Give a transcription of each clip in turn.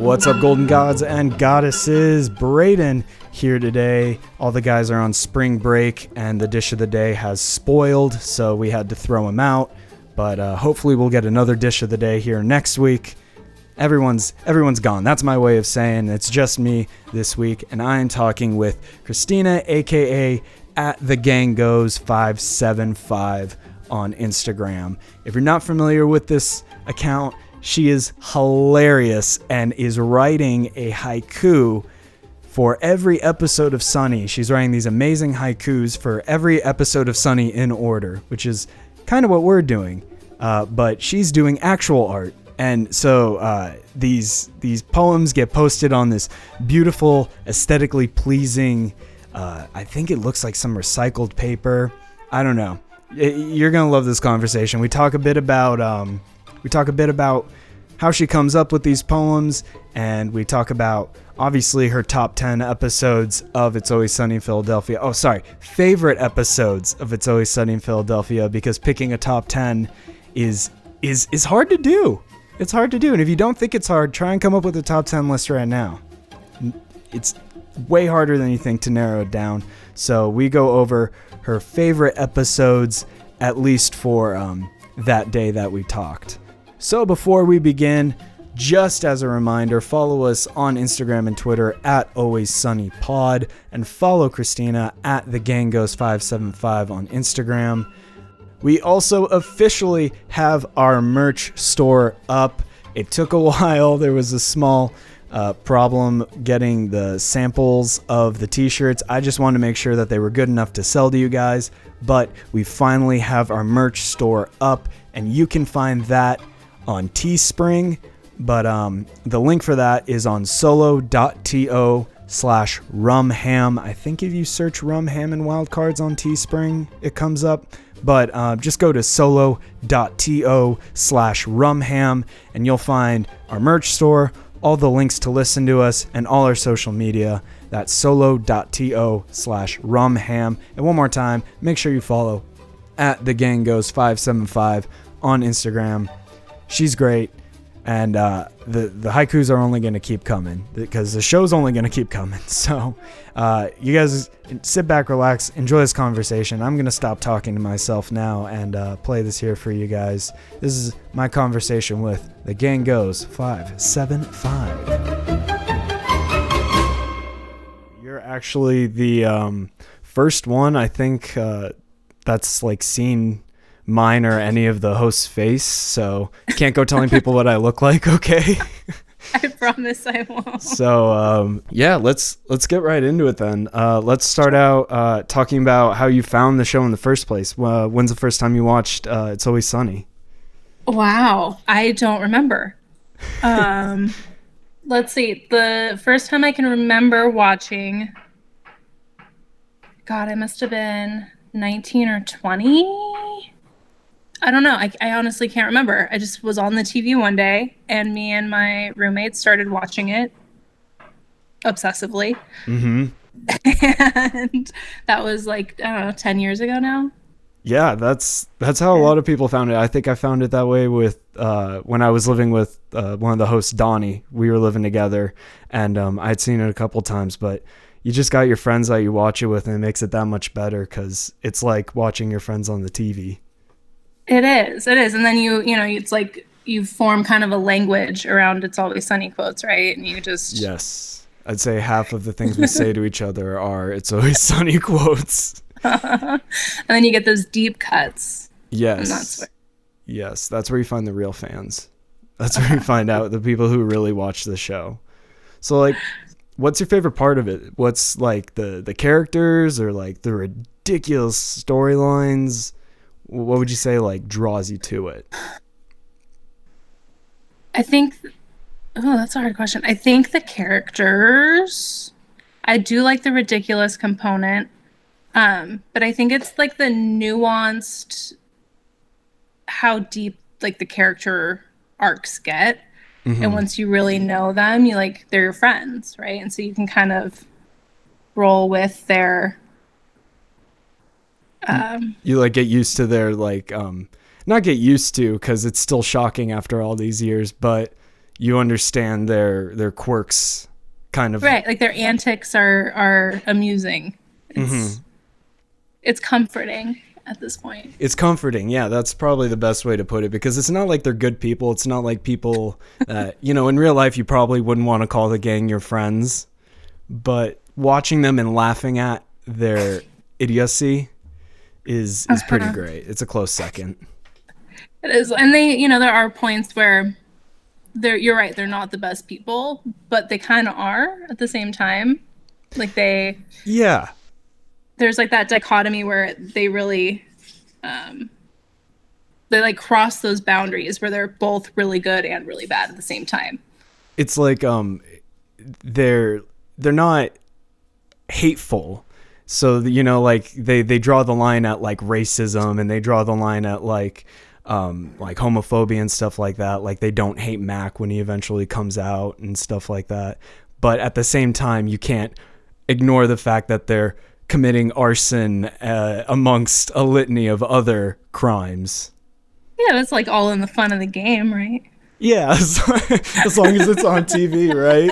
What's up, Golden Gods and Goddesses? Braden here today. All the guys are on spring break, and the dish of the day has spoiled, so we had to throw him out. But uh, hopefully, we'll get another dish of the day here next week. Everyone's everyone's gone. That's my way of saying it's just me this week, and I am talking with Christina, aka at the Gang Goes five seven five on Instagram. If you're not familiar with this account, she is hilarious and is writing a haiku for every episode of Sunny. She's writing these amazing haikus for every episode of Sunny in order, which is kind of what we're doing. Uh, but she's doing actual art. And so uh, these these poems get posted on this beautiful, aesthetically pleasing. Uh, I think it looks like some recycled paper. I don't know. You're gonna love this conversation. We talk a bit about um, we talk a bit about how she comes up with these poems, and we talk about obviously her top 10 episodes of It's Always Sunny in Philadelphia. Oh, sorry, favorite episodes of It's Always Sunny in Philadelphia because picking a top 10 is is is hard to do. It's hard to do, and if you don't think it's hard, try and come up with a top 10 list right now. It's way harder than you think to narrow it down. So we go over her favorite episodes, at least for um, that day that we talked. So before we begin, just as a reminder, follow us on Instagram and Twitter at Always Sunny Pod, and follow Christina at the Gangos575 on Instagram. We also officially have our merch store up. It took a while. There was a small uh, problem getting the samples of the t shirts. I just wanted to make sure that they were good enough to sell to you guys. But we finally have our merch store up, and you can find that on Teespring. But um, the link for that is on solo.to slash rumham. I think if you search rumham and wildcards on Teespring, it comes up. But uh, just go to solo.to slash rumham and you'll find our merch store, all the links to listen to us, and all our social media. That's solo.to slash rumham. And one more time, make sure you follow at the gang goes 575 on Instagram. She's great. And uh, the the haikus are only going to keep coming because the show's only going to keep coming. So, uh, you guys sit back, relax, enjoy this conversation. I'm going to stop talking to myself now and uh, play this here for you guys. This is my conversation with the gang goes five seven five. You're actually the um, first one I think uh, that's like seen mine or any of the host's face, so can't go telling people what I look like. Okay. I promise I won't. So um, yeah, let's let's get right into it then. Uh, let's start out uh, talking about how you found the show in the first place. Uh, when's the first time you watched uh, It's Always Sunny? Wow, I don't remember. Um, let's see. The first time I can remember watching, God, I must have been 19 or 20. I don't know. I, I honestly can't remember. I just was on the TV one day, and me and my roommate started watching it obsessively. Mm-hmm. And that was like, I don't know, 10 years ago now. Yeah, that's that's how a lot of people found it. I think I found it that way with uh, when I was living with uh, one of the hosts, Donnie. We were living together, and um, I'd seen it a couple times, but you just got your friends that you watch it with, and it makes it that much better because it's like watching your friends on the TV. It is. It is. And then you, you know, it's like you form kind of a language around it's always sunny quotes, right? And you just Yes, I'd say half of the things we say to each other are "It's always sunny" quotes. and then you get those deep cuts. Yes. that's where- Yes, that's where you find the real fans. That's where you find out the people who really watch the show. So like what's your favorite part of it? What's like the the characters or like the ridiculous storylines? What would you say like draws you to it? I think oh, that's a hard question. I think the characters I do like the ridiculous component. Um, but I think it's like the nuanced how deep like the character arcs get. And once you really know them, you like they're your friends, right? And so you can kind of roll with their um You like get used to their like um not get used to because it's still shocking after all these years, but you understand their their quirks kind of right like their antics are are amusing it's Mm-hmm. it's comforting at this point It's comforting. Yeah, that's probably the best way to put it because it's not like they're good people. It's not like people that, you know, in real life you probably wouldn't want to call the gang your friends, but watching them and laughing at their idiocy is is pretty Uh-huh. great. It's a close second. it is and they you know there are points where they're you're right they're not the best people but they kind of are at the same time like they Yeah. there's like that dichotomy where they really um they like cross those boundaries where they're both really good and really bad at the same time It's like um they're they're not hateful. So you know like they they draw the line at like racism and they draw the line at like um like homophobia and stuff like that. Like they don't hate Mac when he eventually comes out and stuff like that. But at the same time you can't ignore the fact that they're committing arson uh, amongst a litany of other crimes. yeah that's like all in the fun of the game right Yeah, as, long as it's on TV, right?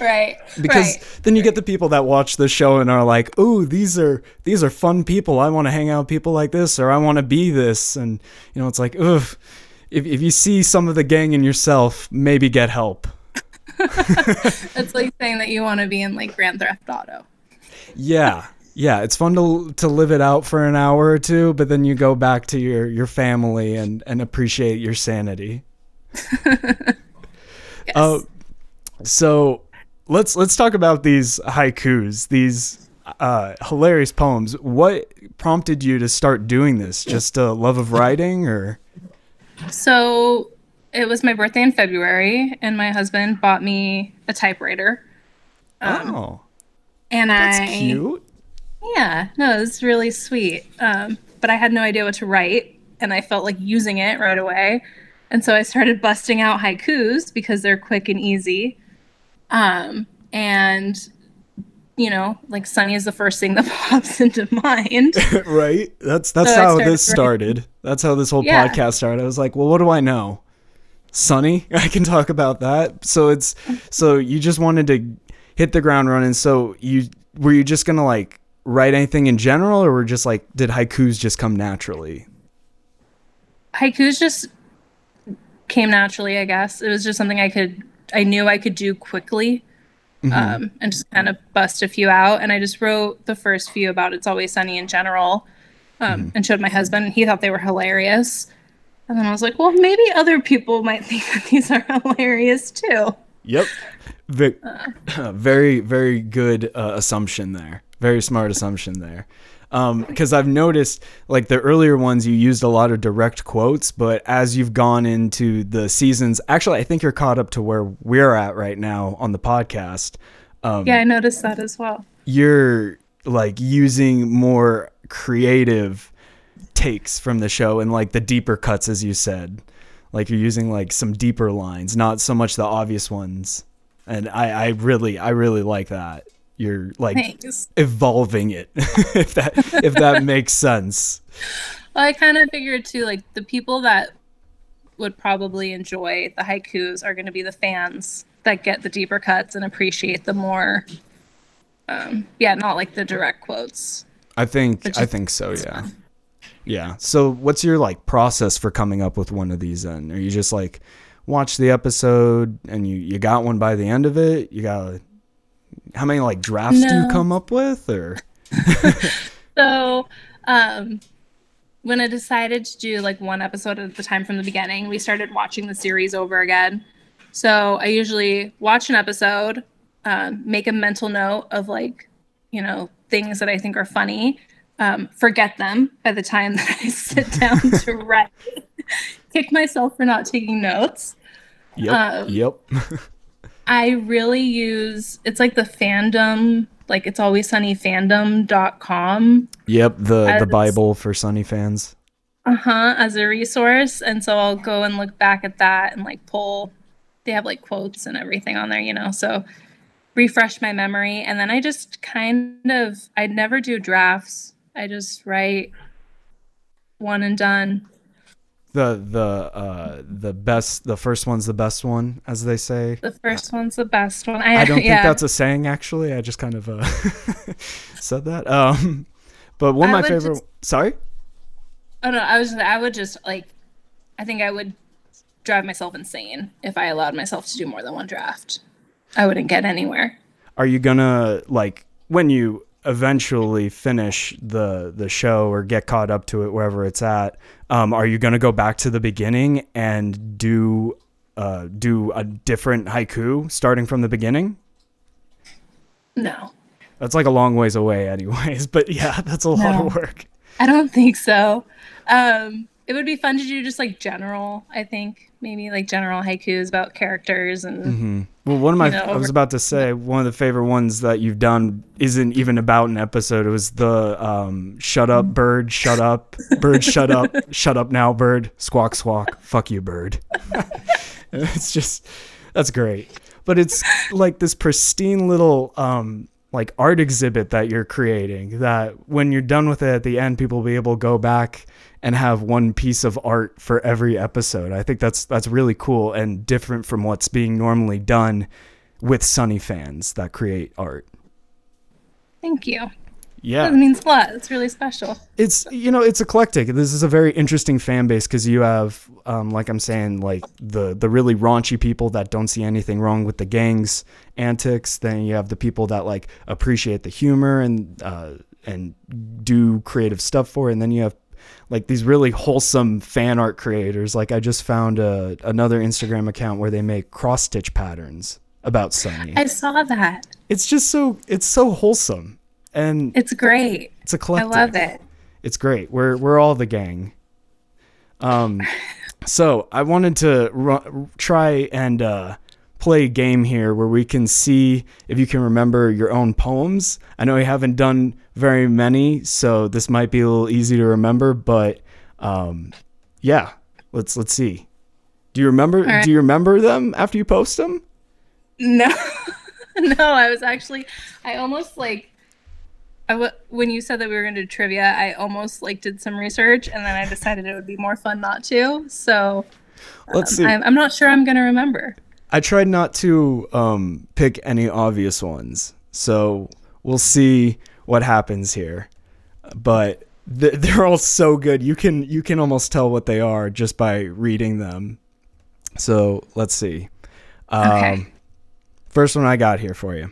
right because right. then you get the people that watch the show and are like, "Ooh, these are these are fun people. I want to hang out with people like this, or I want to be this." And you know, it's like, ugh. If if you see some of the gang in yourself, maybe get help. it's like saying that you want to be in like grand theft auto Yeah, yeah. It's fun to to live it out for an hour or two, but then you go back to your your family and and appreciate your sanity. yes. Uh, so let's let's talk about these haikus, these uh, hilarious poems. What prompted you to start doing this? Just a love of writing, or So it was my birthday in February, and my husband bought me a typewriter. oh, And that's I, cute. yeah, no, it was really sweet. Um, but I had no idea what to write, and I felt like using it right away. And so I started busting out haikus because they're quick and easy. Um, and you know, like Sunny is the first thing that pops into mind. right? That's that's So how started this writing. started. That's how this whole Yeah. podcast started. I was like, well, what do I know? Sunny, I can talk about that. So it's so you just wanted to hit the ground running. So you were you just gonna like write anything in general, or were just like did haikus just come naturally? haikus just came naturally, I guess. It was just something I could, I knew I could do quickly um, and just kind of bust a few out. And I just wrote the first few about It's Always Sunny in general um, and showed my husband, and he thought they were hilarious. And then I was like, well, maybe other people might think that these are hilarious too. Yep. Ve- very, very good uh, assumption there. Very smart assumption there. Because I've noticed, like the earlier ones, you used a lot of direct quotes, but as you've gone into the seasons, actually, I think you're caught up to where we're at right now on the podcast. Um, Yeah, I noticed that as well. you're like using more creative takes from the show and like the deeper cuts, as you said. Like you're using like some deeper lines, not so much the obvious ones. And I, I really, I really like that. You're like Thanks. evolving it, if that if that makes sense. Well, I kind of figured too, like the people that would probably enjoy the haikus are going to be the fans that get the deeper cuts and appreciate the more, um, yeah, not like the direct quotes. I think I think so, yeah. Yeah. So what's your like process for coming up with one of these then? Are you just like watch the episode and you you got one by the end of it? You got how many like drafts do you come up with or So, um, when I decided to do like one episode at the time from the beginning, we started watching the series over again. So I usually watch an episode, um, make a mental note of like, you know, things that I think are funny, um, forget them by the time that I sit down to write, kick myself for not taking notes. Yep. Um, yep. I really use it's like the fandom, like it's always sunny fandom.com yep, the the bible for Sunny fans. uh-huh as a resource. And so i'll go and look back at that and like pull they have like quotes and everything on there you know so refresh my memory. And then i just kind of i never do drafts. I just write one and done The the uh the best the first one's the best one, as they say. The first one's the best one. I, I don't yeah. think that's a saying actually. I just kind of uh said that. Um but one of I my favorite just- sorry? Oh no, I was. I would just like. I think I would drive myself insane if I allowed myself to do more than one draft. I wouldn't get anywhere. Are you gonna like when you eventually finish the the show or get caught up to it wherever it's at, um, are you gonna go back to the beginning and do uh do a different haiku starting from the beginning? No, That's like a long ways away anyways, but yeah, that's a lot No. of work. I don't think so. Um, it would be fun to do just like general. I think maybe like general haikus about characters and Mm-hmm. Well, one of my You know, I was about to say one of the favorite ones that you've done isn't even about an episode. It was the um, "Shut up, bird! Shut up, bird! Shut up! Shut up now, bird! Squawk, squawk! Fuck you, bird!" it's just that's great, but it's like this pristine little um, like art exhibit that you're creating. That when you're done with it at the end, people will be able to go back and have one piece of art for every episode. I think that's that's really cool and different from what's being normally done with Sunny fans that create art. thank you. Yeah. That means a lot. It's really special. it's you know it's eclectic this is a very interesting fan base because you have um, like i'm saying like the the really raunchy people that don't see anything wrong with the gang's antics then you have the people that like appreciate the humor and uh, and do creative stuff for it and then you have like these really wholesome fan art creators like i just found a, another instagram account where they make cross stitch patterns about sunny I saw that. it's just so it's so wholesome and It's great. it's a collective. I love it. it's great. We're we're all the gang. Um, so I wanted to ru- try and uh, play a game here where we can see if you can remember your own poems. I know you haven't done very many, so this might be a little easy to remember. But um, yeah, let's let's see. Do you remember? right. Do you remember them after you post them? No, no, I was actually, I almost like, I w- when you said that we were going to do trivia, I almost like did some research and then I decided it would be more fun not to. So Let's see. I'm, I'm not sure I'm going to remember. I tried not to um, pick any obvious ones, so we'll see what happens here. But th- they're all so good. You can you can almost tell what they are just by reading them. So let's see. Um, Okay. First one I got here for you.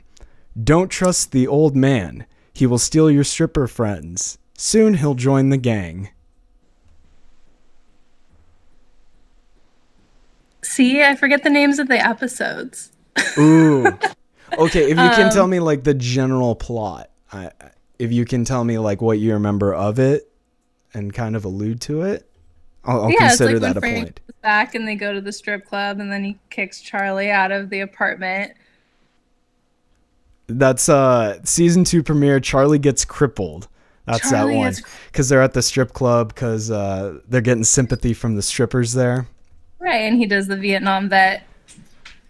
Don't trust the old man. He will steal your stripper friends. Soon he'll join the gang. See, I forget the names of the episodes. Ooh. Okay, if you can Um, tell me like the general plot, I, if you can tell me like what you remember of it, and kind of allude to it, I'll, I'll yeah, it's consider like when a Frank point. goes back and they go to the strip club and then he kicks Charlie out of the apartment. That's uh season two premiere. Charlie gets crippled. That's Charlie that one because they're at the strip club because uh, they're getting sympathy from the strippers there. Right, and he does the Vietnam vet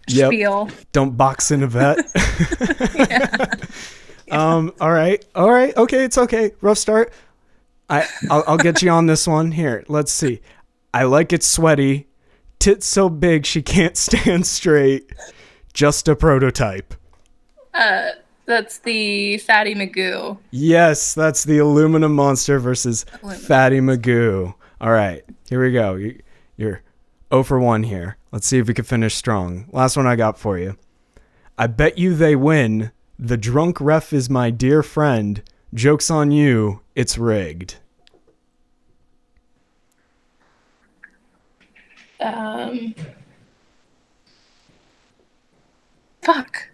Yep. spiel. Don't box in a vet. Um. All right. All right. Okay. It's okay. Rough start. I. I'll, I'll get you on this one. Here. Let's see. I like it sweaty. Tits so big she can't stand straight. Just a prototype. Uh. That's the Fatty Magoo. Yes, that's the aluminum monster versus Aluminum. Fatty Magoo. All right, here we go. You- You're 0 for 1 here. Let's see if we can finish strong. Last one I got for you. I bet you they win. The drunk ref is my dear friend. Joke's on you. It's rigged. Um, fuck.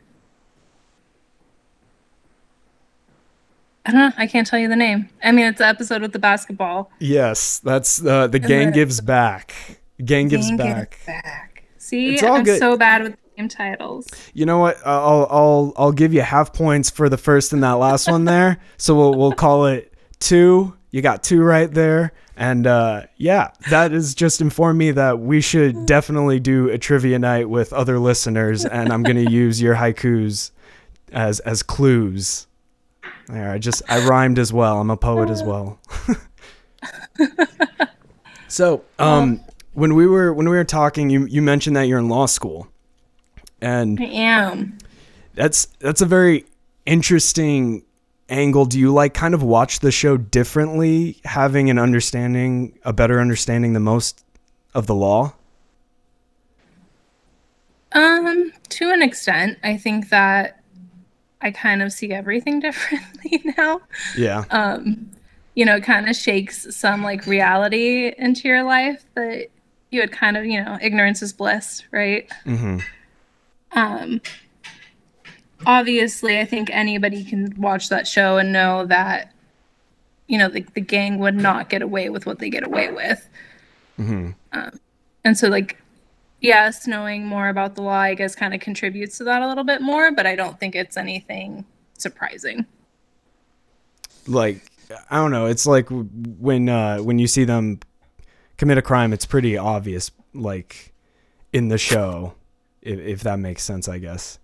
I don't know. I can't tell you the name. I mean, it's the episode with the basketball. Yes, that's uh, the gang gives back. Gang gives Gang Gives back. back. See, It's all I'm good. so bad with game titles. You know what? Uh, I'll I'll I'll give you half points for the first and that last one there. So we'll we'll call it two. You got two right there. And uh, yeah, that is just informed me that we should definitely do a trivia night with other listeners, and I'm gonna use your haikus as as clues. There, I just I rhymed as well. I'm a poet as well. so, um, when we were when we were talking, you you mentioned that you're in law school, and I am. that's that's a very interesting angle. Do you like kind of watch the show differently, having an understanding, a better understanding than most of the law? Um, to an extent, I think that I kind of see everything differently now. Yeah. Um, you know, it kind of shakes some like reality into your life that you had kind of, you know, ignorance is bliss, right? hmm Um, obviously, I think anybody can watch that show and know that, you know, the, the gang would not get away with what they get away with. hmm And so, like, yes, knowing more about the law, I guess, kind of contributes to that a little bit more, but I don't think it's anything surprising. Like I don't know. It's like when uh, when you see them commit a crime, it's pretty obvious, like in the show, if, if that makes sense. I guess.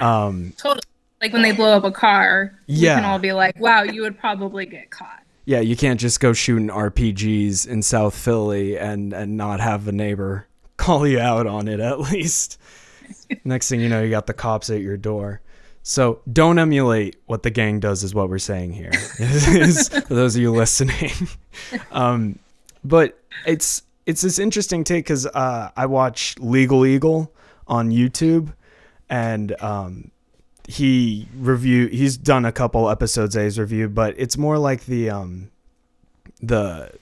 Um, Totally. Like when they blow up a car, Yeah. can all be like, wow, you would probably get caught. yeah, you can't just go shooting RPGs in South Philly and and not have a neighbor call you out on it at least. Next thing you know, you got the cops at your door. So don't emulate what the gang does, is what we're saying here. Is- for those of you listening, um, but it's it's this interesting take because uh, I watch Legal Eagle on YouTube, and um, he review he's done a couple episodes that he's reviewed, but it's more like the um, the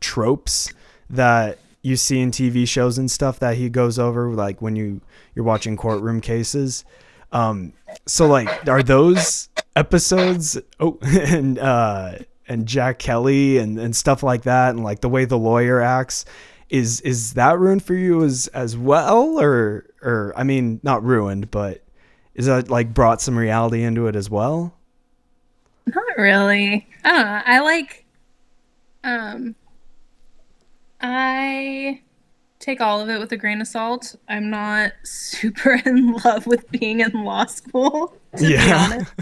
tropes that you see in TV shows and stuff that he goes over, like when you you're watching courtroom cases. Um, so like, are those episodes? Oh, and uh, and Jack Kelly and and stuff like that, and like the way the lawyer acts. Is is that ruined for you as as well, or or I mean, not ruined, but is that like brought some reality into it as well? Not really. I don't know. I like um I take all of it with a grain of salt. I'm not super in love with being in law school, to be Yeah. honest.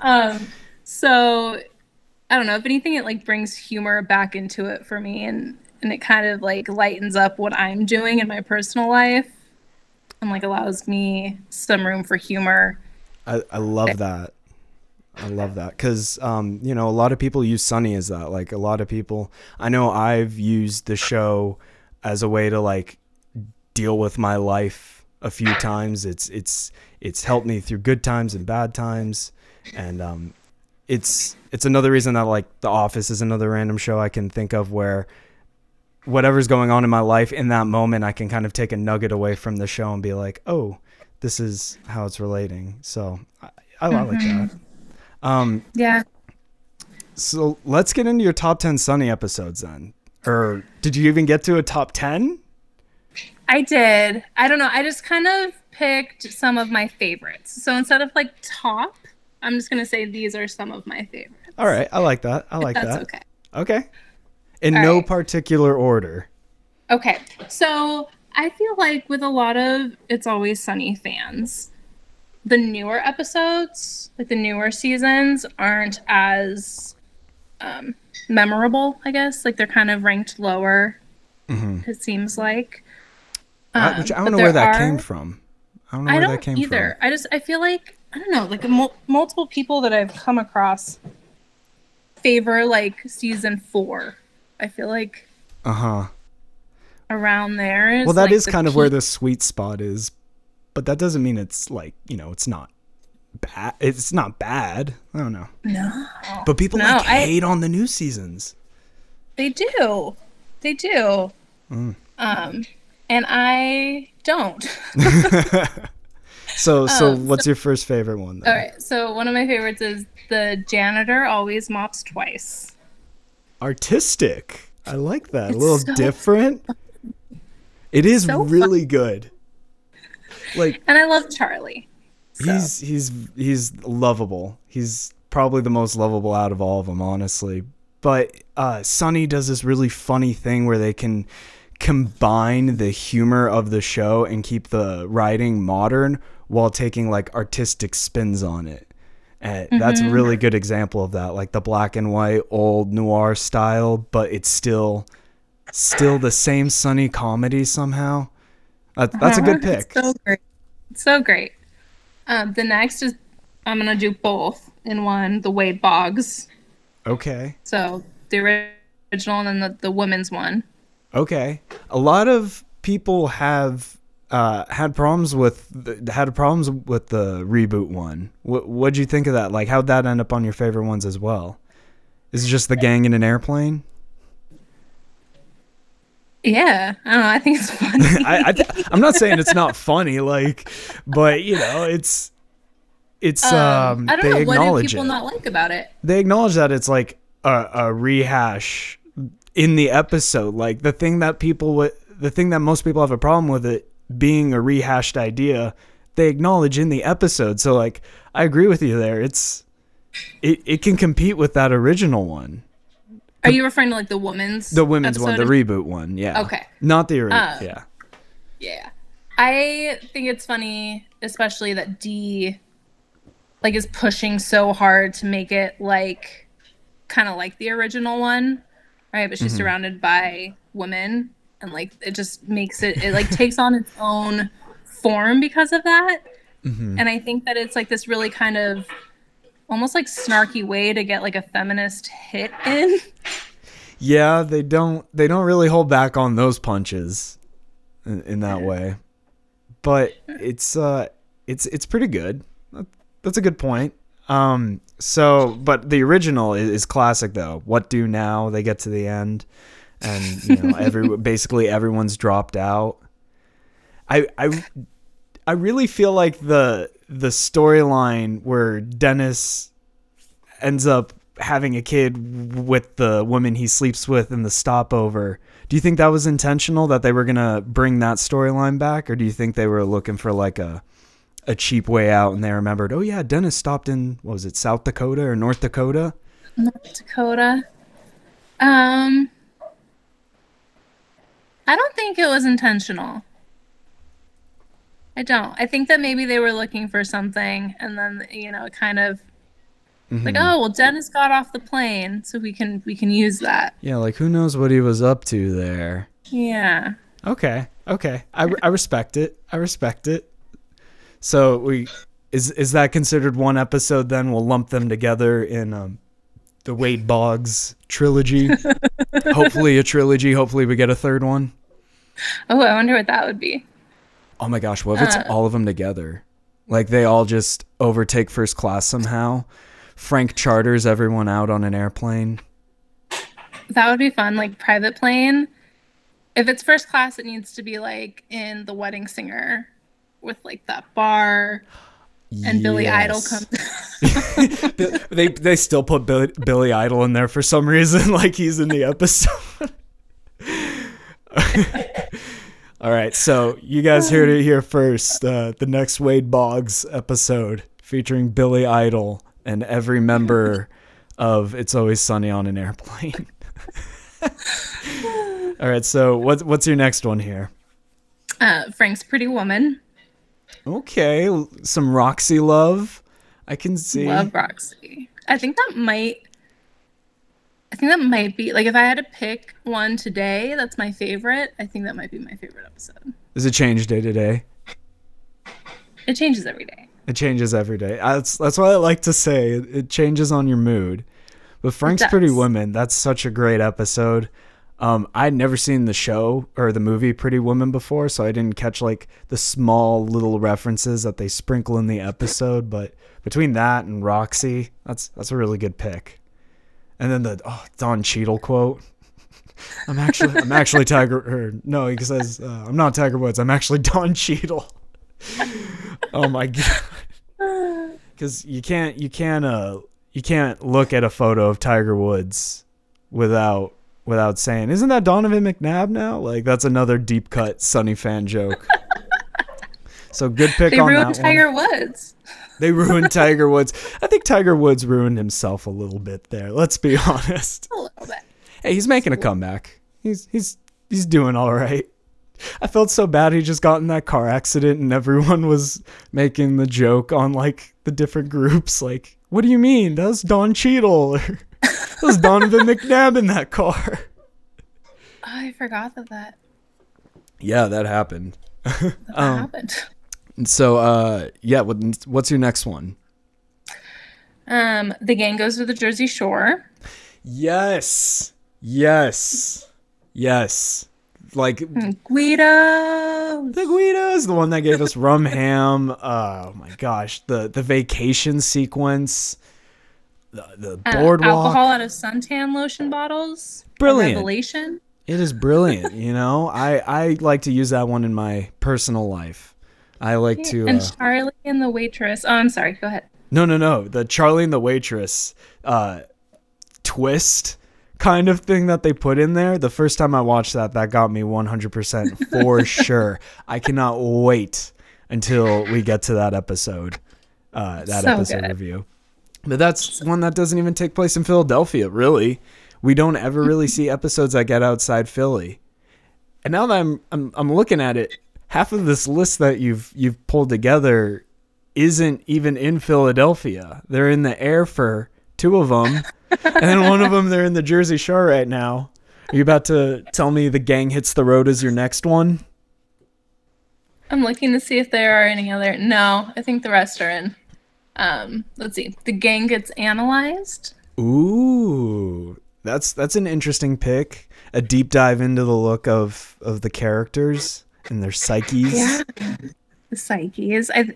Um so I don't know, if anything it like brings humor back into it for me and and it kind of like lightens up what I'm doing in my personal life and like allows me some room for humor. I, I love that. I love that because um, you know a lot of people use Sunny as that. Like a lot of people, I know I've used the show as a way to like deal with my life a few times. It's it's it's helped me through good times and bad times, and um, it's it's another reason that like The Office is another random show I can think of where whatever's going on in my life in that moment, I can kind of take a nugget away from the show and be like, oh, this is how it's relating. So I, I, I like that. Um, Yeah. so let's get into your top 10 Sunny episodes then. Or did you even get to a top 10? I did. I don't know. I just kind of picked some of my favorites. So instead of like top, I'm just gonna say these are some of my favorites. All right. I like that. I like That's that. okay. Okay. In All no right. particular order. Okay. So I feel like with a lot of It's Always Sunny fans, the newer episodes, like the newer seasons, aren't as um, memorable, I guess. Like they're kind of ranked lower, Mhm. it seems like. I, Um, which I don't know where that are- came from. I don't know I where don't that came from either. I just I feel like I don't know, like mul- multiple people that I've come across favor like season four. I feel like. Uh huh. around there is Well, that like, is the kind of where the sweet spot is, but that doesn't mean it's like, you know, it's not bad. It's not bad. I don't know. no But people No, like I- hate on the new seasons. they do they do Mm. um and I don't. So, so Um, what's your first favorite one? Then? All right, so one of my favorites is the janitor always mops twice. Artistic. I like that. It's a little so different. It is so fun. really good. Like And I love Charlie. So. he's he's he's lovable. He's probably the most lovable out of all of them, honestly. But uh, Sunny does this really funny thing where they can combine the humor of the show and keep the writing modern while taking like artistic spins on it. And that's a Mm-hmm. really good example of that, like the black and white old noir style, but it's still still the same sunny comedy somehow. That, that's a good Uh-huh. It's pick. so great. It's so great. Um, the next is I'm gonna do both in one. The Wade Boggs. Okay. So the original and then the, the women's one. Okay. A lot of people have uh, had problems with the, had problems with the reboot one. What what'd you think of that? Like, how'd that end up on your favorite ones as well? Is it just the gang in an airplane? Yeah, I don't know. I think it's funny. I, I th- I'm not saying it's not funny, like, but you know, it's it's um, um, I don't they know. What do acknowledge people it. not like about it? they acknowledge that it's like a, a rehash in the episode. Like the thing that people would, the thing that most people have a problem with it being a rehashed idea, they acknowledge in the episode. So like, I agree with you there. It's it, it can compete with that original one, Are you referring to like the women's? the women's one, the episode? reboot one. Yeah. Okay. Not the original. Uh, yeah. Yeah. I think it's funny, especially that Dee like is pushing so hard to make it like kind of like the original one, right? But she's Mm-hmm. surrounded by women and like it just makes it it like takes on its own form because of that. Mm-hmm. And I think that it's like this really kind of almost like snarky way to get like a feminist hit in. Yeah, they don't they don't really hold back on those punches in, in that way. But it's uh it's it's pretty good. That's a good point. Um so but the original is, is classic though. What do now? They get to the end and you know every basically everyone's dropped out. I I I really feel like the the storyline where Dennis ends up having a kid with the woman he sleeps with in the stopover. Do you think that was intentional that they were gonna bring that storyline back, or do you think they were looking for like a a cheap way out and they remembered, oh yeah, Dennis stopped in what was it, South Dakota or North Dakota? North Dakota. Um, I don't think it was intentional. I don't. I think that maybe they were looking for something, and then you know, kind of like, oh well, Dennis got off the plane, so we can we can use that. Yeah, like who knows what he was up to there. Yeah. Okay, okay, I, I respect it. I respect it. So we is is that considered one episode? Then we'll lump them together in um, the Wade Boggs trilogy. hopefully a trilogy. Hopefully we get a third one. Oh, I wonder what that would be. Oh my gosh, what if it's uh. all of them together? Like they all just overtake first class somehow. Frank charters everyone out on an airplane. That would be fun, like private plane. If it's first class, it needs to be like in The Wedding Singer, with like that bar, and Billy Idol comes. They they still put Billy, Billy Idol in there for some reason, like he's in the episode. All right, so you guys heard it here first. Uh, the next Wade Boggs episode featuring Billy Idol and every member of It's Always Sunny on an Airplane. All right, so what's what's your next one here? uh, Frank's Pretty Woman. Okay, some Roxy love. I can see. Love Roxy. I think that might. I think that might be like if I had to pick one today, that's my favorite. I think that might be my favorite episode. Does it change day to day? It changes every day. It changes every day. That's that's what I like to say. It, it changes on your mood. But Frank's. Pretty Woman, that's such a great episode. Um, I'd never seen the show or the movie Pretty Woman before, so I didn't catch like the small little references that they sprinkle in the episode. But between that and Roxy, that's that's a really good pick. And then the oh, Don Cheadle quote. I'm actually I'm actually Tiger or no, he says uh, I'm not Tiger Woods. I'm actually Don Cheadle. oh my god. Cuz you can't you can't uh you can't look at a photo of Tiger Woods without without saying, "Isn't that Donovan McNabb now?" Like that's another deep cut Sunny fan joke. So good pick They on ruined that one. Tiger Woods. They ruined Tiger Woods. I think Tiger Woods ruined himself a little bit there. Let's be honest. A little bit. Hey, he's making a comeback. He's he's he's doing all right. I felt so bad he just got in that car accident and everyone was making the joke on like the different groups like, "What do you mean? That was Don Cheadle or that was Donovan McNabb in that car." I forgot that that, Yeah, that happened. that, that Um, happened. So, uh, yeah, what, what's your next one? Um, the gang goes to the Jersey Shore. Yes. Yes. Yes. Like Guido. the Guidos, the one that gave us rum ham. Oh my gosh, the the vacation sequence, the the Uh, boardwalk. alcohol out of suntan lotion bottles. Brilliant. revelation. It is brilliant. You know, I I like to use that one in my personal life. I like to. and Uh, Charlie and the waitress. Oh, I'm sorry. Go ahead. no, no, no. The Charlie and the waitress uh, twist kind of thing that they put in there. The first time I watched that, that got me 100% for sure. I cannot wait until we get to that episode, uh, that So episode good. review. But that's one that doesn't even take place in Philadelphia, really. We don't ever really see episodes that get outside Philly. And now that I'm, I'm I'm looking at it, half of this list that you've you've pulled together isn't even in Philadelphia. They're in the air for two of them, and then one of them they're in the Jersey Shore right now. Are you about to tell me the gang hits the road is your next one? I'm looking to see if there are any other. No, I think the rest are in. Um, let's see. The gang gets analyzed. Ooh, that's that's an interesting pick. A deep dive into the look of of the characters and their psyches. Yeah. The psyches. I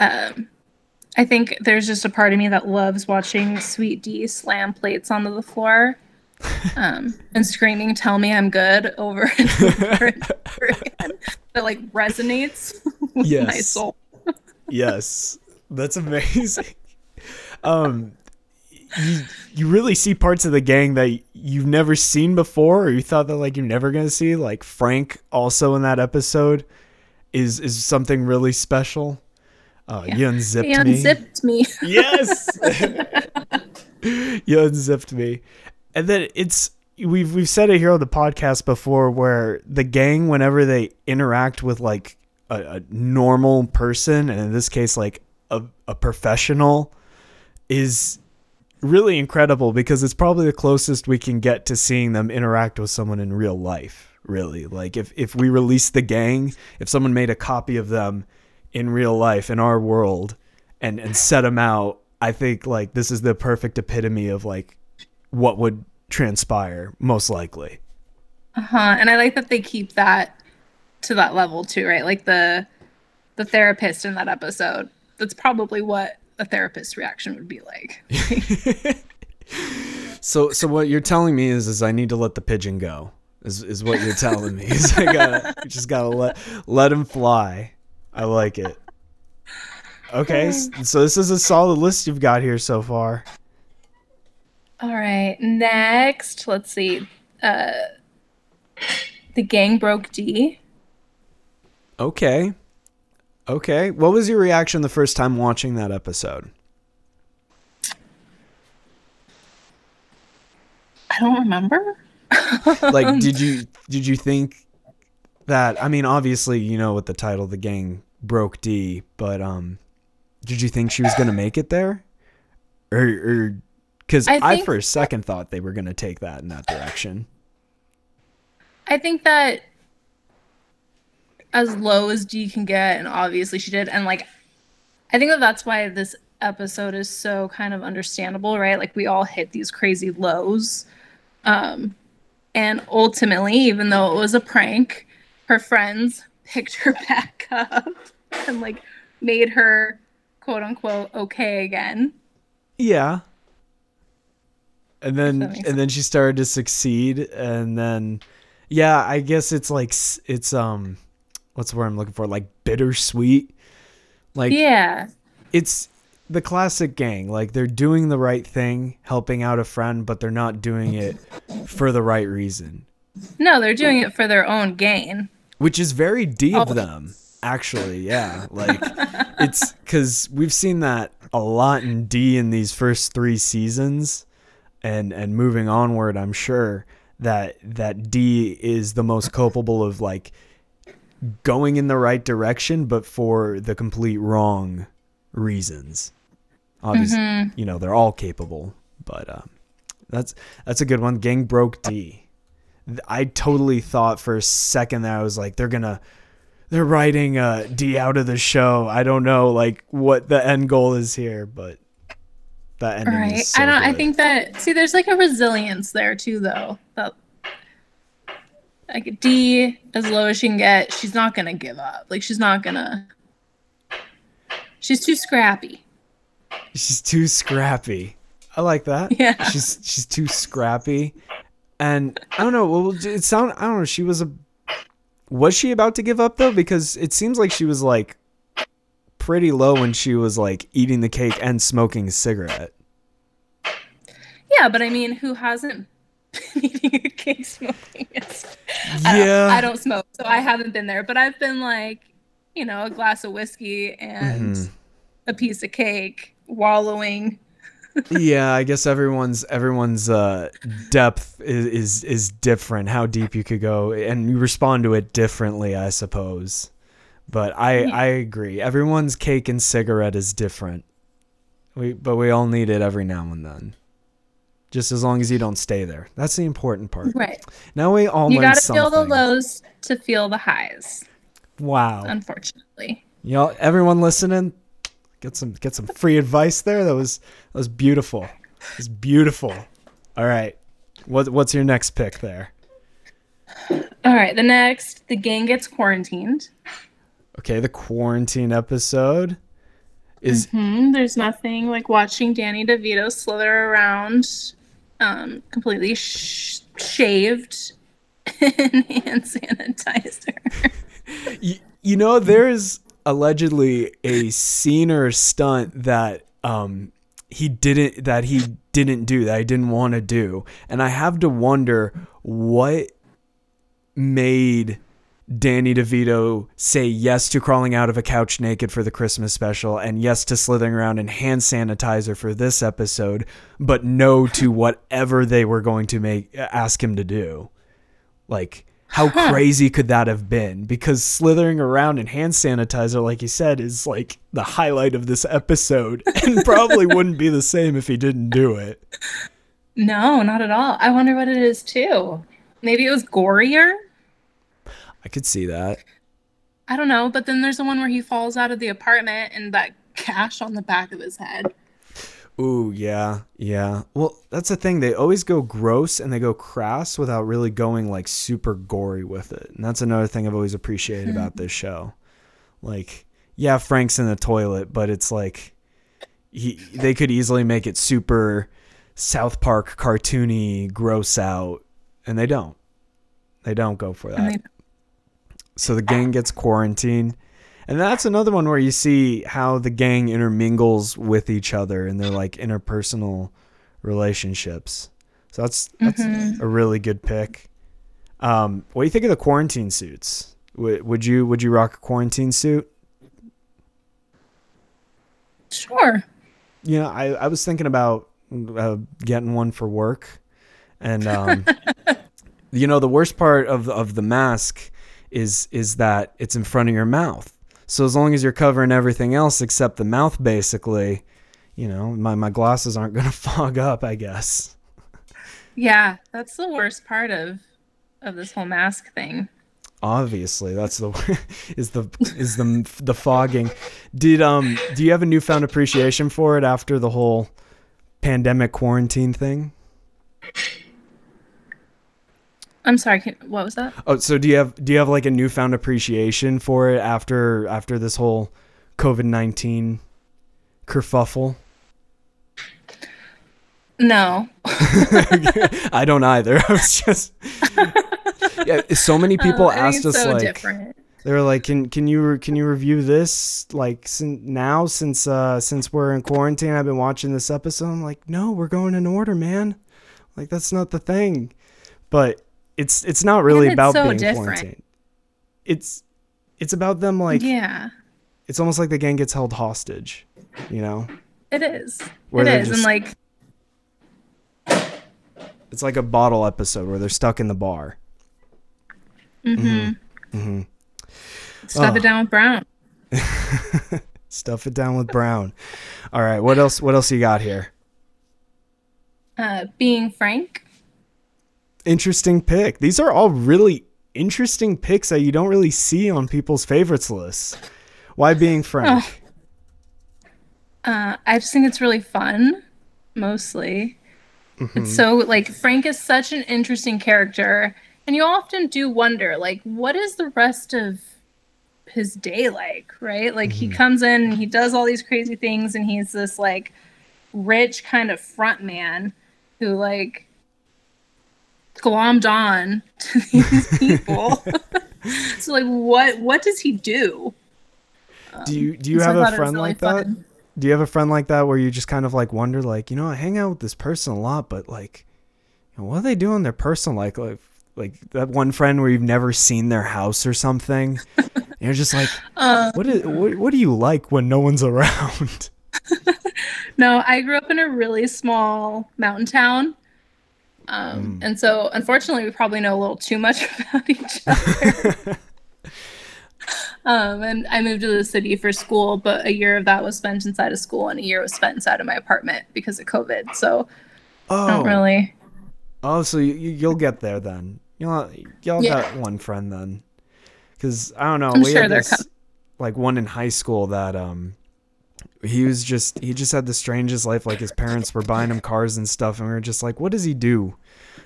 um I think there's just a part of me that loves watching Sweet Dee slam plates onto the floor. Um, and screaming, "Tell me I'm good" over and over and over again. That like resonates with my soul. yes, that's amazing. Um, you you really see parts of the gang that you've never seen before, or you thought that like you're never gonna see. Like Frank, also in that episode, is is something really special. Uh, You unzipped He me. unzipped me. Yes. you unzipped me. And then it's we've we've said it here on the podcast before where the gang whenever they interact with like a, a normal person and in this case like a, a professional is really incredible because it's probably the closest we can get to seeing them interact with someone in real life really like if if we release the gang if someone made a copy of them in real life in our world and and set them out i think like this is the perfect epitome of like what would transpire most likely Uh-huh. And I like that they keep that to that level too, right? Like the the therapist in that episode. That's probably what a therapist's reaction would be like. so so what you're telling me is is i need to let the pigeon go is is what you're telling me is i gotta just gotta let let him fly i like it okay so this is a solid list you've got here so far All right. Next, let's see. Uh The gang broke Dee. Okay. Okay. What was your reaction the first time watching that episode? I don't remember. Like did you did you think that I mean obviously you know what the title the gang broke Dee, but um did you think she was going to make it there? Or or cuz I I, for a second thought they were going to take that in that direction. I think that as low as Dee can get, and obviously she did, and like, I think that that's why this episode is so kind of understandable, right? Like we all hit these crazy lows, um, and ultimately, even though it was a prank, her friends picked her back up and like made her quote unquote okay again. Yeah. And then and then she started to succeed and then yeah, I guess it's like it's um what's the word I'm looking for? Like bittersweet. Like Yeah. it's the classic gang. Like they're doing the right thing, helping out a friend, but they're not doing it for the right reason. No, they're doing it for their own gain. which is very Dee of Oh. them actually yeah like it's because we've seen that a lot in Dee in these first three seasons and and moving onward I'm sure that that Dee is the most culpable of like going in the right direction but for the complete wrong reasons obviously you know they're all capable but um that's that's a good one gang broke Dee. I totally thought for a second that I was like, they're gonna, they're writing uh, Dee out of the show. I don't know like what the end goal is here, but that ending Right. is so I don't. I think that see, there's like a resilience there too, though. That like Dee, as low as she can get, she's not gonna give up. Like she's not gonna. She's too scrappy. she's too scrappy. I like that. Yeah. She's she's too scrappy, and I don't know. Well, it sound I don't know. She was a was she about to give up though? Because it seems like she was like pretty low when she was like eating the cake and smoking a cigarette. Yeah, but I mean, who hasn't eating a cake smoking? I don't- Yeah. I don't smoke, so I haven't been there. But I've been like, you know, a glass of whiskey and Mhm. a piece of cake, wallowing. yeah, I guess everyone's everyone's uh, depth is, is is different. How deep you could go, and you respond to it differently, I suppose. But I Yeah. I agree. Everyone's cake and cigarette is different. We but we all need it every now and then. Just as long as you don't stay there. That's the important part. Right. Now we all know. You gotta something. feel the lows to feel the highs. Wow. Unfortunately. Y'all, everyone listening, get some get some free advice there. That was that was beautiful. It was beautiful. All right, what what's your next pick there? All right. The next, the gang gets quarantined. Okay, the quarantine episode is Hmm. There's nothing like watching Danny DeVito slither around, um, completely sh- shaved in hand sanitizer. y- you know there's allegedly a scene or stunt that um he didn't that he didn't do that I didn't want to do, and I have to wonder what made Danny DeVito say yes to crawling out of a couch naked for the Christmas special and yes to slithering around in hand sanitizer for this episode, but no to whatever they were going to make ask him to do. Like how crazy could that have been? Because slithering around in hand sanitizer, like you said, is like the highlight of this episode and probably wouldn't be the same if he didn't do it. No, not at all. I wonder what it is too. Maybe it was gorier. I could see that. I don't know. But then there's the one where he falls out of the apartment and that gash on the back of his head. Ooh, yeah, yeah. Well, that's the thing. They always go gross and they go crass without really going like super gory with it. And that's another thing I've always appreciated about this show. Like, yeah, Frank's in the toilet, but it's like he they could easily make it super South Park cartoony, gross out, and they don't. They don't go for that. So the gang gets quarantined. And that's another one where you see how the gang intermingles with each other and their like interpersonal relationships. So that's that's a really good pick. Um, what do you think of the quarantine suits? Would, would you would you rock a quarantine suit? Sure. You know, I, I was thinking about uh, getting one for work, and um, you know, the worst part of of the mask is is that it's in front of your mouth. So as long as you're covering everything else except the mouth, basically, you know, my my glasses aren't gonna fog up. I guess. Yeah, that's the worst part of of this whole mask thing. Obviously, that's the is the is the the fogging. Did um do you have a newfound appreciation for it after the whole pandemic quarantine thing? I'm sorry. Can, what was that? Oh, so do you have do you have like a newfound appreciation for it after after this whole COVID nineteen kerfuffle? No. I don't either. I was just yeah. So many people Oh, asked us so like different. they were like, can can you can you review this like sin- now since uh since we're in quarantine? I've been watching this episode. I'm like, no, we're going in order, man. Like that's not the thing. But it's it's not really it's about so being different. quarantined. It's it's about them like yeah, it's almost like the gang gets held hostage, you know? it is. Where it just- and like It's like a bottle episode where they're stuck in the bar. mm-hmm. stuff Oh. it down with Brown. Stuff it down with Brown. All right, what else what else you got here? Uh, being frank. Interesting pick. These are all really interesting picks that you don't really see on people's favorites lists. Why being uh, Frank? Uh, I just think it's really fun, mostly. It's mm-hmm. so like Frank is such an interesting character, and you often do wonder, like, what is the rest of his day like, right? Like he mm-hmm. comes in and he does all these crazy things, and he's this like rich kind of front man who like glommed on to these people. so like, what what does he do? do you do you So have a friend really like that? fun. Do you have a friend like that where you just kind of like wonder, like, you know, I hang out with this person a lot, but like, you know, what do they do in their personal life? Like, like that one friend where you've never seen their house or something. you're just like, Uh, what, is, what, what do you like when no one's around? No, I grew up in a really small mountain town. Um, And so, unfortunately, we probably know a little too much about each other. um, and I moved to the city for school, but a year of that was spent inside of school, and a year was spent inside of my apartment because of COVID. So, Oh, don't really. oh, so you, you- you'll get there then. You'll you'll Yeah. got one friend then, because I don't know. I'm we sure had this, com- like one in high school that um, he was just he just had the strangest life. Like his parents were buying him cars and stuff, and we were just like, what does he do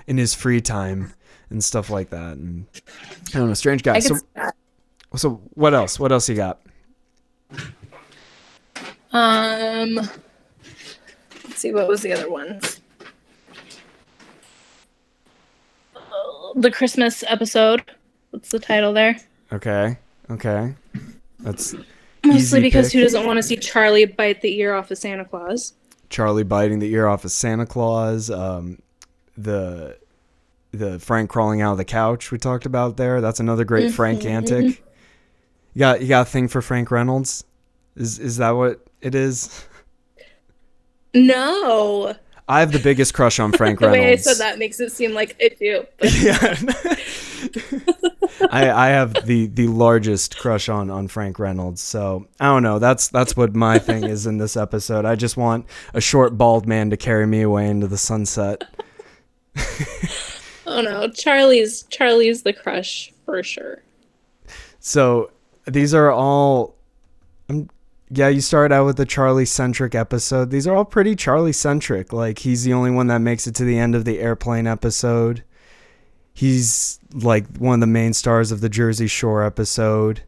in his free time and stuff like that? And I don't know, strange guy. So so what else? What else you got? um, let's see, what was the other ones? The Christmas episode. What's the title there? Okay, okay, that's Mostly because pick. who doesn't want to see Charlie bite the ear off of Santa Claus? Charlie biting the ear off of Santa Claus. Um, the the Frank crawling out of the couch we talked about there. That's another great Frank Mm-hmm. antic. You got you got a thing for Frank Reynolds? Is is that what it is? No. I have the biggest crush on Frank The Reynolds. way I said that makes it seem like I do. Yeah. I, I have the the largest crush on on Frank Reynolds. So I don't know. That's that's what my thing is in this episode. I just want a short bald man to carry me away into the sunset. oh no, Charlie's Charlie's the crush for sure. So these are all. Um, yeah, you started out with the Charlie centric episode. These are all pretty Charlie centric. Like he's the only one that makes it to the end of the airplane episode. He's like one of the main stars of the Jersey Shore episode.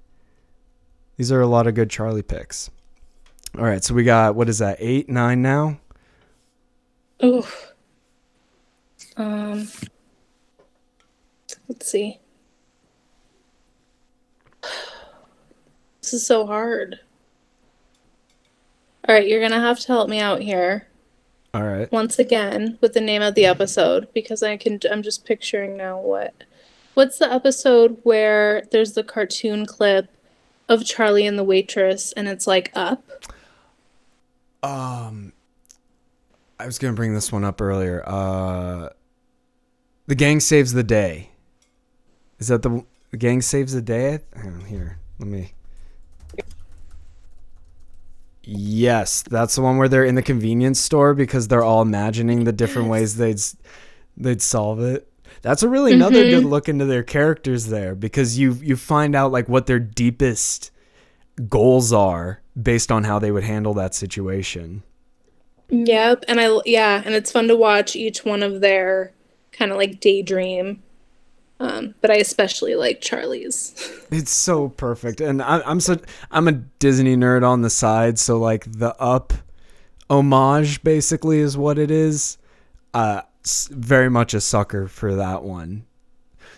These are a lot of good Charlie picks. All right, so we got what is that? Eight, nine now. Ooh. Um. Let's see. This is so hard. All right, you're gonna have to help me out here All right. once again with the name of the episode because I can. I'm just picturing now what. What's the episode where there's the cartoon clip of Charlie and the waitress and it's like up? Um, I was gonna bring this one up earlier. Uh, the gang saves the day. Is that the, the gang saves the day? Hang on, here, let me. Yes, that's the one where they're in the convenience store because they're all imagining the different ways they'd they'd solve it. That's a really another good mm-hmm. look into their characters there because you you find out like what their deepest goals are based on how they would handle that situation. Yep, and I yeah, and it's fun to watch each one of their kind of like daydream. Um, but I especially like Charlie's. It's so perfect, and I, I'm so I'm a Disney nerd on the side, so like the Up homage basically is what it is. Uh, very much a sucker for that one.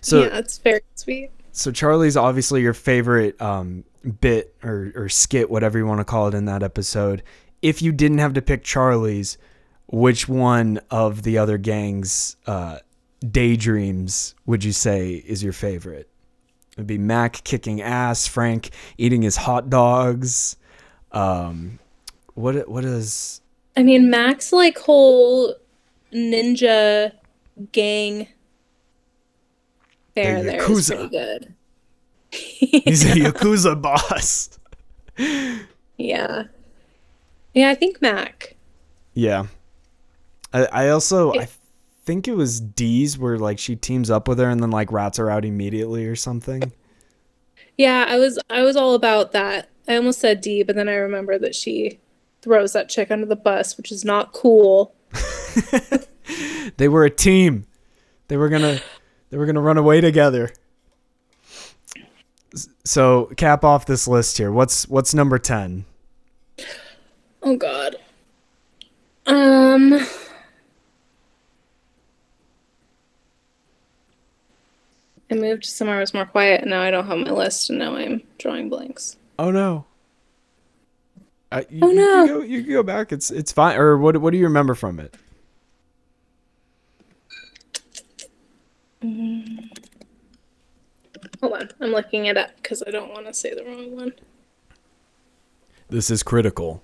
So yeah, it's very sweet. so Charlie's obviously your favorite um, bit or, or skit, whatever you want to call it, in that episode. If you didn't have to pick Charlie's, which one of the other gangs' uh, daydreams would you say is your favorite? It'd be Mac kicking ass, Frank eating his hot dogs. Um, what what is? I mean, Mac's like whole ninja gang fair The there is Yakuza. pretty good. He's a yakuza boss. Yeah. Yeah, I think Mac. Yeah. I, I also I think it was Dee's where like she teams up with her and then like rats her out immediately or something. Yeah, I was I was all about that. I almost said D, but then I remember that she throws that chick under the bus, which is not cool. They were a team. They were gonna they were gonna run away together. So cap off this list here. What's what's number ten? Oh god. Um I moved somewhere it was more quiet and now I don't have my list and now I'm drawing blanks. Oh no. Uh, you, Oh, you no. can go, you can go back. It's it's fine. Or what what do you remember from it? Hold on. I'm looking it up because I don't want to say the wrong one. This is critical.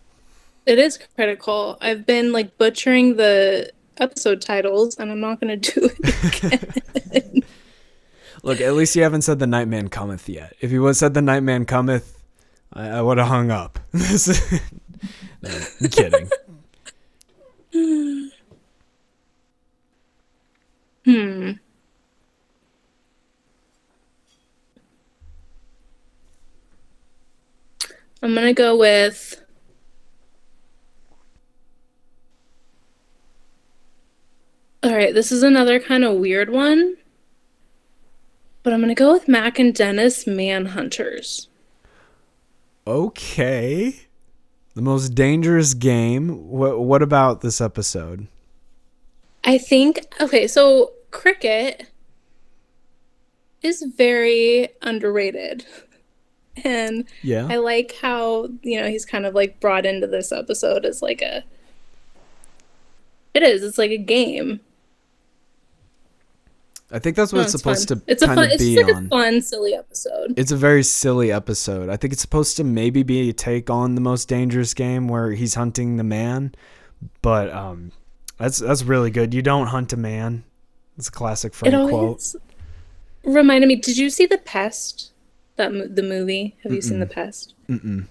It is critical. I've been like butchering the episode titles and I'm not going to do it again. Look, at least you haven't said the Nightman cometh yet. If you would have said the Nightman cometh, I, I would have hung up. No, I'm kidding. hmm. I'm to go with All right, this is another kind of weird one. But I'm going to go with Mac and Dennis Manhunters. Okay. The most dangerous game. What what about this episode? I think okay, so cricket is very underrated. And Yeah. I like how, you know, he's kind of like brought into this episode as like a It is, it's like a game. I think that's what No, it's it's supposed fun. to It's a kind fun of it's be just like on. a fun, silly episode. It's a very silly episode. I think it's supposed to maybe be a take on the most dangerous game where he's hunting the man, but um, that's that's really good. You don't hunt a man. It's a classic It Frank quote. always reminded me, did you see The Pest? That the movie? Have you seen The Pest? Mm-mm.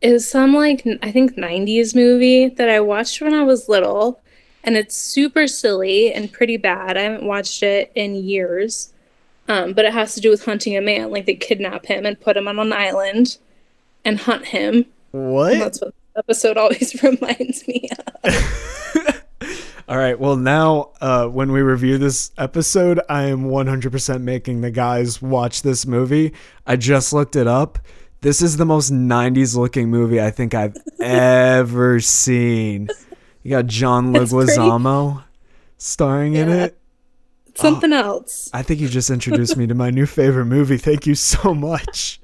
It was some like I think 90s movie that I watched when I was little and it's super silly and pretty bad. I haven't watched it in years. Um, but it has to do with hunting a man. Like they kidnap him and put him on an island and hunt him. And What? that's what the episode always reminds me of. All right. Well, now uh, when we review this episode, I am 100% making the guys watch this movie. I just looked it up. This is the most 90s looking movie I think I've ever seen. You got John Leguizamo starring in it. Something else. I think you just introduced me to my new favorite movie. Thank you so much.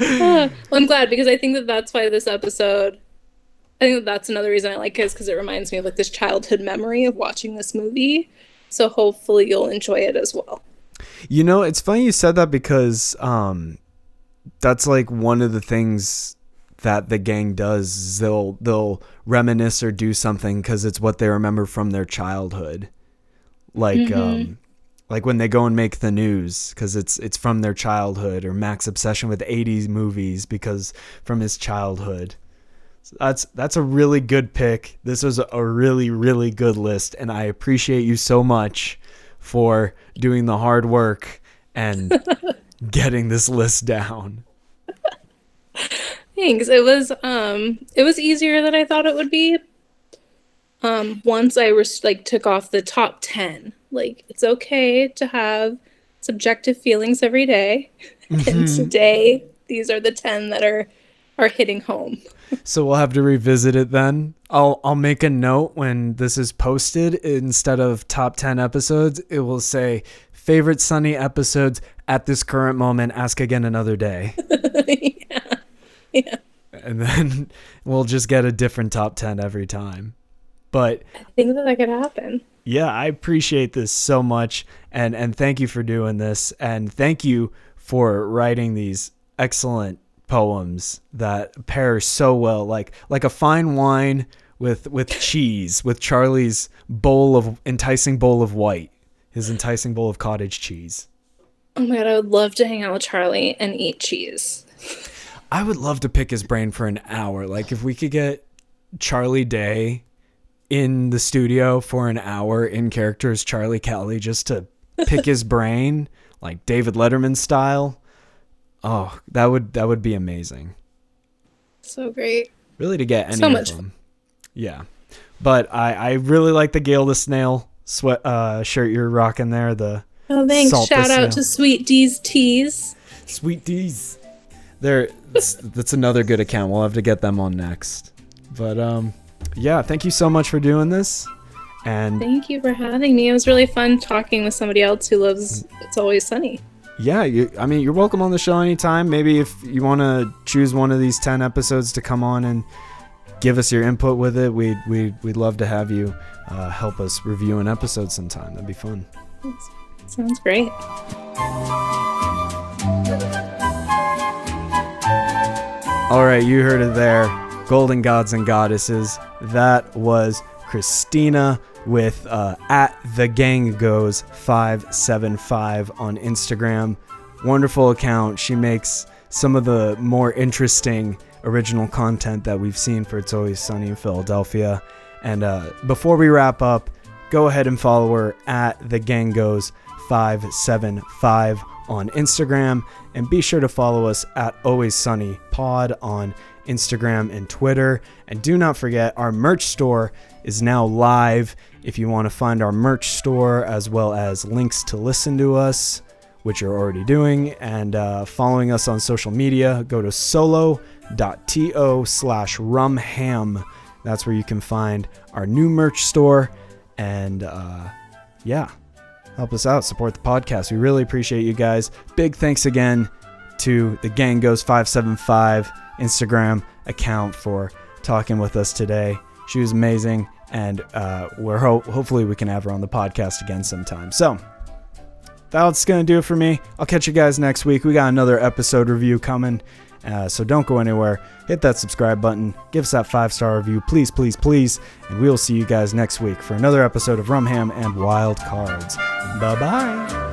well, I'm glad because I think that that's why this episode. I think that that's another reason I like it is because it reminds me of like this childhood memory of watching this movie. So hopefully you'll enjoy it as well. You know, it's funny you said that because um, that's like one of the things that the gang does. They'll they'll reminisce or do something because it's what they remember from their childhood. Like um, like when they go and make the news because it's it's from their childhood, or Mac's obsession with '80s movies because from his childhood. So that's that's a really good pick. This was a really really good list, and I appreciate you so much for doing the hard work and getting this list down. Thanks. It was um it was easier than I thought it would be. Um once I was like took off the top 10. Like it's okay to have subjective feelings every day. And today these are the 10 that are are hitting home. So we'll have to revisit it then. I'll I'll make a note when this is posted instead of top 10 episodes, it will say favorite sunny episodes at this current moment, ask again another day. yeah. Yeah. And then we'll just get a different top 10 every time. But I think that that could happen. yeah, I appreciate this so much and and thank you for doing this and thank you for writing these excellent poems that pair so well like like a fine wine with with cheese with Charlie's bowl of enticing bowl of white his enticing bowl of cottage cheese. Oh my god, I would love to hang out with Charlie and eat cheese. I would love to pick his brain for an hour like if we could get Charlie Day in the studio for an hour in character as Charlie Kelly just to pick his brain, like David Letterman style. Oh, that would that would be amazing. So great. Really to get any So of them. Yeah. But I, I really like the Gail the Snail sweat uh, shirt you're rocking there. The Oh, thanks. Shout out to Sweet Dee's Teas. Sweet Dee's. There, that's, another good account. We'll have to get them on next. But um, yeah, thank you so much for doing this. And Thank you for having me. It was really fun talking with somebody else who loves It's Always Sunny. yeah, you, I mean, you're welcome on the show anytime. Maybe if you want to choose one of these ten episodes to come on and give us your input with it, we'd we'd, we'd love to have you uh, help us review an episode sometime. That'd be fun. Sounds great. All right, you heard it there. Golden Gods and Goddesses. That was Christina with uh, at the gang goes 575 on Instagram. Wonderful account. She makes some of the more interesting original content that we've seen for It's Always Sunny in Philadelphia. And uh, before we wrap up, go ahead and follow her at the gang goes 575 on Instagram. And be sure to follow us at always sunny pod on Instagram and Twitter. And do not forget our merch store is now live. If you want to find our merch store as well as links to listen to us which you're already doing and uh, following us on social media go to solo.to slash rumham. That's where you can find our new merch store. And uh, yeah help us out, support the podcast. We really appreciate you guys. Big thanks again to the Gang Goes 575 Instagram account for talking with us today. She was amazing, and uh, we're ho- hopefully we can have her on the podcast again sometime. So that's gonna do it for me. I'll catch you guys next week. We got another episode review coming. Uh, so don't go anywhere. Hit that subscribe button. Give us that five star review, please, please, please. And we will see you guys next week for another episode of Rumham and Wild Cards. Bye bye.